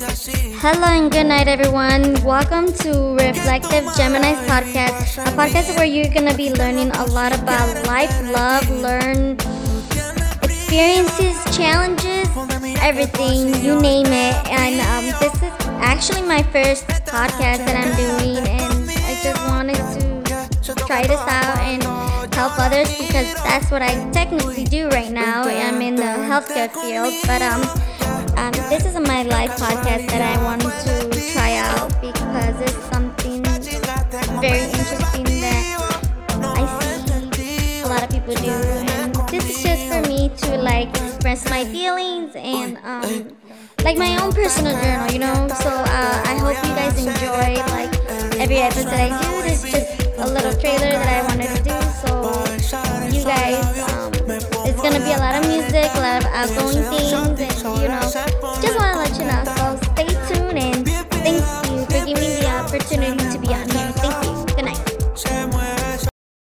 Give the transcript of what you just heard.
Hello and good night, everyone. Welcome to Reflective Gemini's podcast, a podcast where you're gonna be learning a lot about life, love, learn experiences, challenges, everything, you name it. And um, this is actually my first podcast that I'm doing, and I just wanted to try this out and help others because that's what I technically do right now. I'm in the healthcare field, but um um, this is my live podcast that I wanted to try out because it's something very interesting that I see a lot of people do, and this is just for me to like express my feelings and um, like my own personal journal, you know. So uh, I hope you guys enjoy like every episode that I do. This is just a little trailer that I wanted to do, so you guys. Um, it's gonna be a lot of music, a lot of outgoing things, and you know, opportunity to be 100